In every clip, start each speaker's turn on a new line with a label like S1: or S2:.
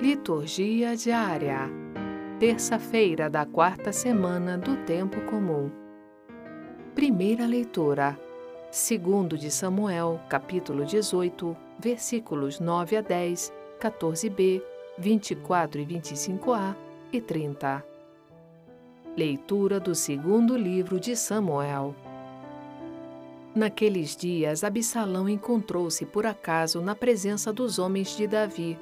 S1: Liturgia diária. Terça-feira da quarta semana do tempo comum. Primeira leitura. Segundo de Samuel, capítulo 18, versículos 9 a 10, 14b, 24 e 25a e 30. Leitura do segundo livro de Samuel. Naqueles dias, Absalão encontrou-se por acaso na presença dos homens de Davi.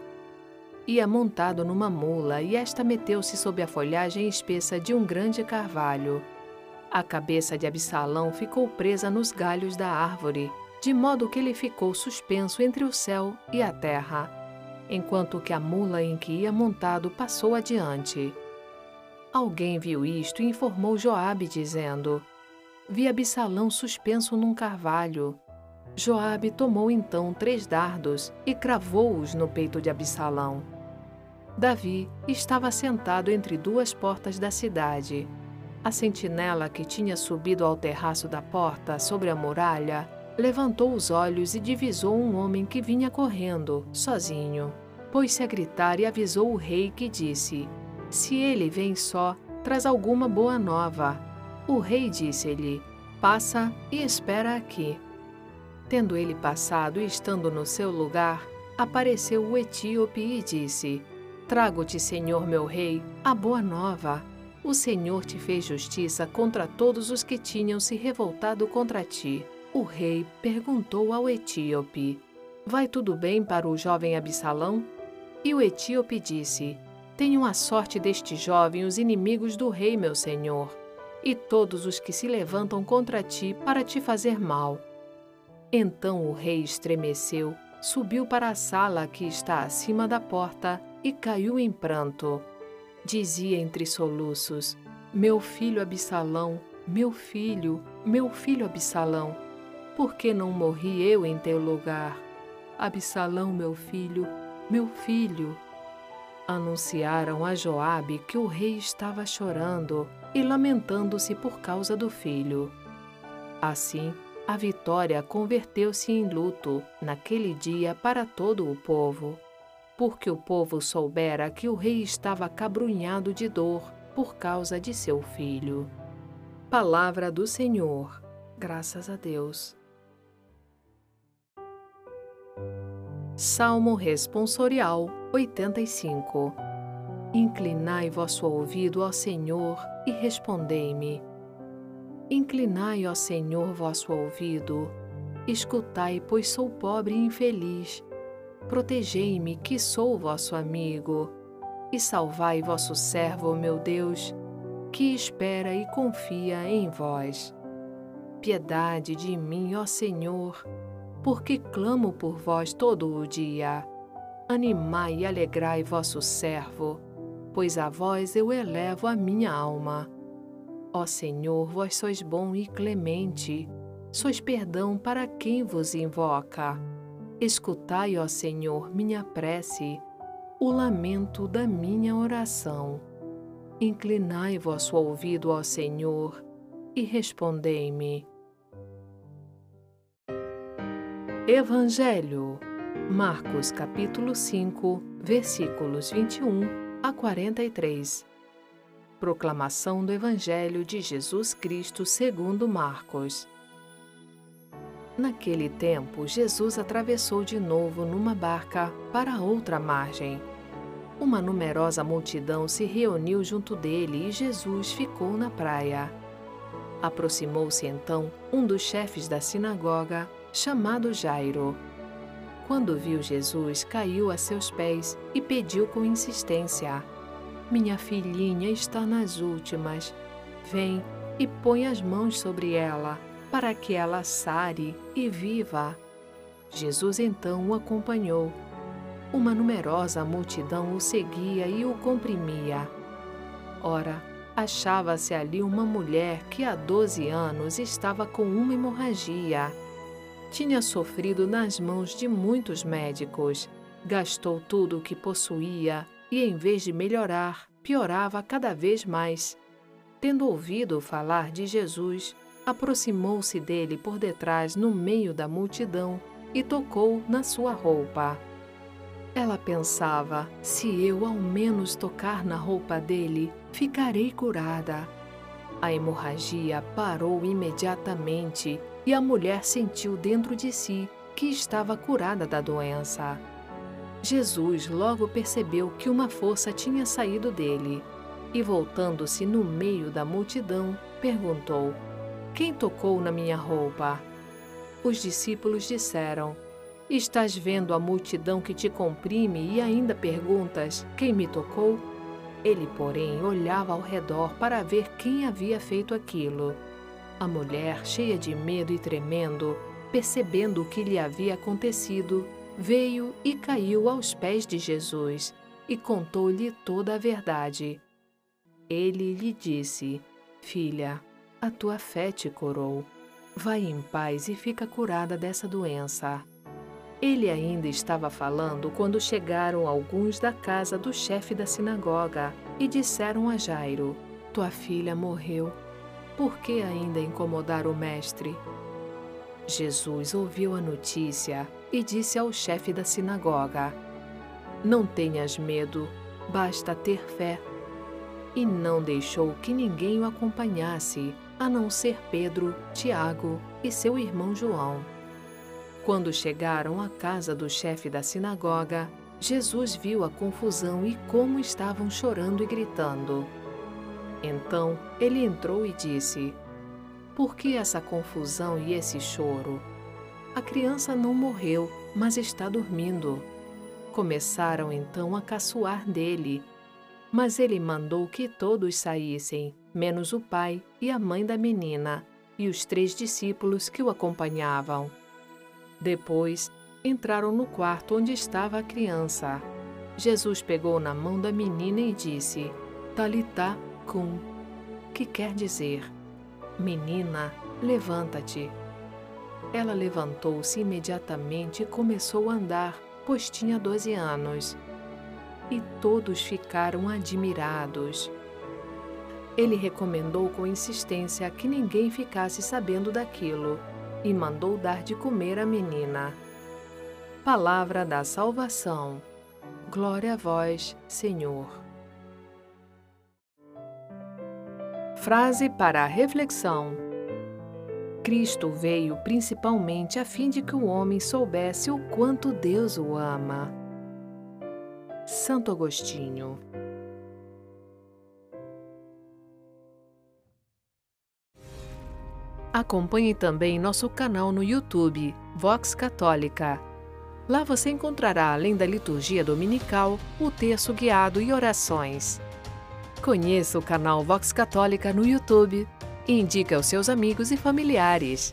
S1: Ia montado numa mula e esta meteu-se sob a folhagem espessa de um grande carvalho. A cabeça de Absalão ficou presa nos galhos da árvore, de modo que ele ficou suspenso entre o céu e a terra, enquanto que a mula em que ia montado passou adiante. Alguém viu isto e informou Joabe, dizendo: vi Absalão suspenso num carvalho. Joabe tomou então três dardos e cravou-os no peito de Absalão. Davi estava sentado entre duas portas da cidade. A sentinela que tinha subido ao terraço da porta sobre a muralha levantou os olhos e divisou um homem que vinha correndo, sozinho. Pôs-se a gritar e avisou o rei que disse: Se ele vem só, traz alguma boa nova. O rei disse-lhe: Passa e espera aqui. Tendo ele passado e estando no seu lugar, apareceu o etíope e disse: Trago-te, Senhor meu rei, a boa nova. O Senhor te fez justiça contra todos os que tinham se revoltado contra ti. O rei perguntou ao etíope: Vai tudo bem para o jovem Absalão? E o etíope disse: Tenham a sorte deste jovem os inimigos do rei, meu senhor e todos os que se levantam contra ti para te fazer mal. Então o rei estremeceu, subiu para a sala que está acima da porta e caiu em pranto. Dizia entre soluços: Meu filho Absalão, meu filho, meu filho Absalão, por que não morri eu em teu lugar? Absalão, meu filho, meu filho. Anunciaram a Joabe que o rei estava chorando e lamentando-se por causa do filho. Assim, a vitória converteu-se em luto naquele dia para todo o povo, porque o povo soubera que o rei estava cabrunhado de dor por causa de seu filho. Palavra do Senhor. Graças a Deus. Salmo Responsorial 85 Inclinai vosso ouvido ao Senhor e respondei-me. Inclinai, ó Senhor, vosso ouvido, escutai, pois sou pobre e infeliz. Protegei-me, que sou vosso amigo, e salvai vosso servo, meu Deus, que espera e confia em vós. Piedade de mim, ó Senhor, porque clamo por vós todo o dia. Animai e alegrai vosso servo pois a vós eu elevo a minha alma. Ó Senhor, vós sois bom e clemente, sois perdão para quem vos invoca. Escutai, ó Senhor, minha prece, o lamento da minha oração. Inclinai vosso ouvido ao Senhor e respondei-me. Evangelho, Marcos capítulo 5, versículos 21 a 43. Proclamação do Evangelho de Jesus Cristo segundo Marcos. Naquele tempo, Jesus atravessou de novo numa barca para outra margem. Uma numerosa multidão se reuniu junto dele e Jesus ficou na praia. Aproximou-se então um dos chefes da sinagoga, chamado Jairo quando viu Jesus, caiu a seus pés e pediu com insistência: Minha filhinha está nas últimas. Vem e põe as mãos sobre ela, para que ela sare e viva. Jesus então o acompanhou. Uma numerosa multidão o seguia e o comprimia. Ora, achava-se ali uma mulher que há doze anos estava com uma hemorragia tinha sofrido nas mãos de muitos médicos. Gastou tudo o que possuía e, em vez de melhorar, piorava cada vez mais. Tendo ouvido falar de Jesus, aproximou-se dele por detrás no meio da multidão e tocou na sua roupa. Ela pensava: se eu ao menos tocar na roupa dele, ficarei curada. A hemorragia parou imediatamente e a mulher sentiu dentro de si que estava curada da doença. Jesus logo percebeu que uma força tinha saído dele e, voltando-se no meio da multidão, perguntou: Quem tocou na minha roupa? Os discípulos disseram: Estás vendo a multidão que te comprime e ainda perguntas: Quem me tocou? Ele, porém, olhava ao redor para ver quem havia feito aquilo. A mulher, cheia de medo e tremendo, percebendo o que lhe havia acontecido, veio e caiu aos pés de Jesus e contou-lhe toda a verdade. Ele lhe disse: Filha, a tua fé te curou. Vai em paz e fica curada dessa doença. Ele ainda estava falando quando chegaram alguns da casa do chefe da sinagoga e disseram a Jairo: Tua filha morreu. Por que ainda incomodar o mestre? Jesus ouviu a notícia e disse ao chefe da sinagoga: Não tenhas medo, basta ter fé. E não deixou que ninguém o acompanhasse, a não ser Pedro, Tiago e seu irmão João. Quando chegaram à casa do chefe da sinagoga, Jesus viu a confusão e como estavam chorando e gritando. Então ele entrou e disse: Por que essa confusão e esse choro? A criança não morreu, mas está dormindo. Começaram então a caçoar dele. Mas ele mandou que todos saíssem, menos o pai e a mãe da menina, e os três discípulos que o acompanhavam. Depois, entraram no quarto onde estava a criança. Jesus pegou na mão da menina e disse: Talitá cum, que quer dizer: Menina, levanta-te. Ela levantou-se imediatamente e começou a andar, pois tinha doze anos. E todos ficaram admirados. Ele recomendou com insistência que ninguém ficasse sabendo daquilo e mandou dar de comer à menina. Palavra da salvação. Glória a vós, Senhor. Frase para a reflexão. Cristo veio principalmente a fim de que o homem soubesse o quanto Deus o ama. Santo Agostinho Acompanhe também nosso canal no YouTube, Vox Católica. Lá você encontrará, além da liturgia dominical, o texto guiado e orações. Conheça o canal Vox Católica no YouTube e indique aos seus amigos e familiares.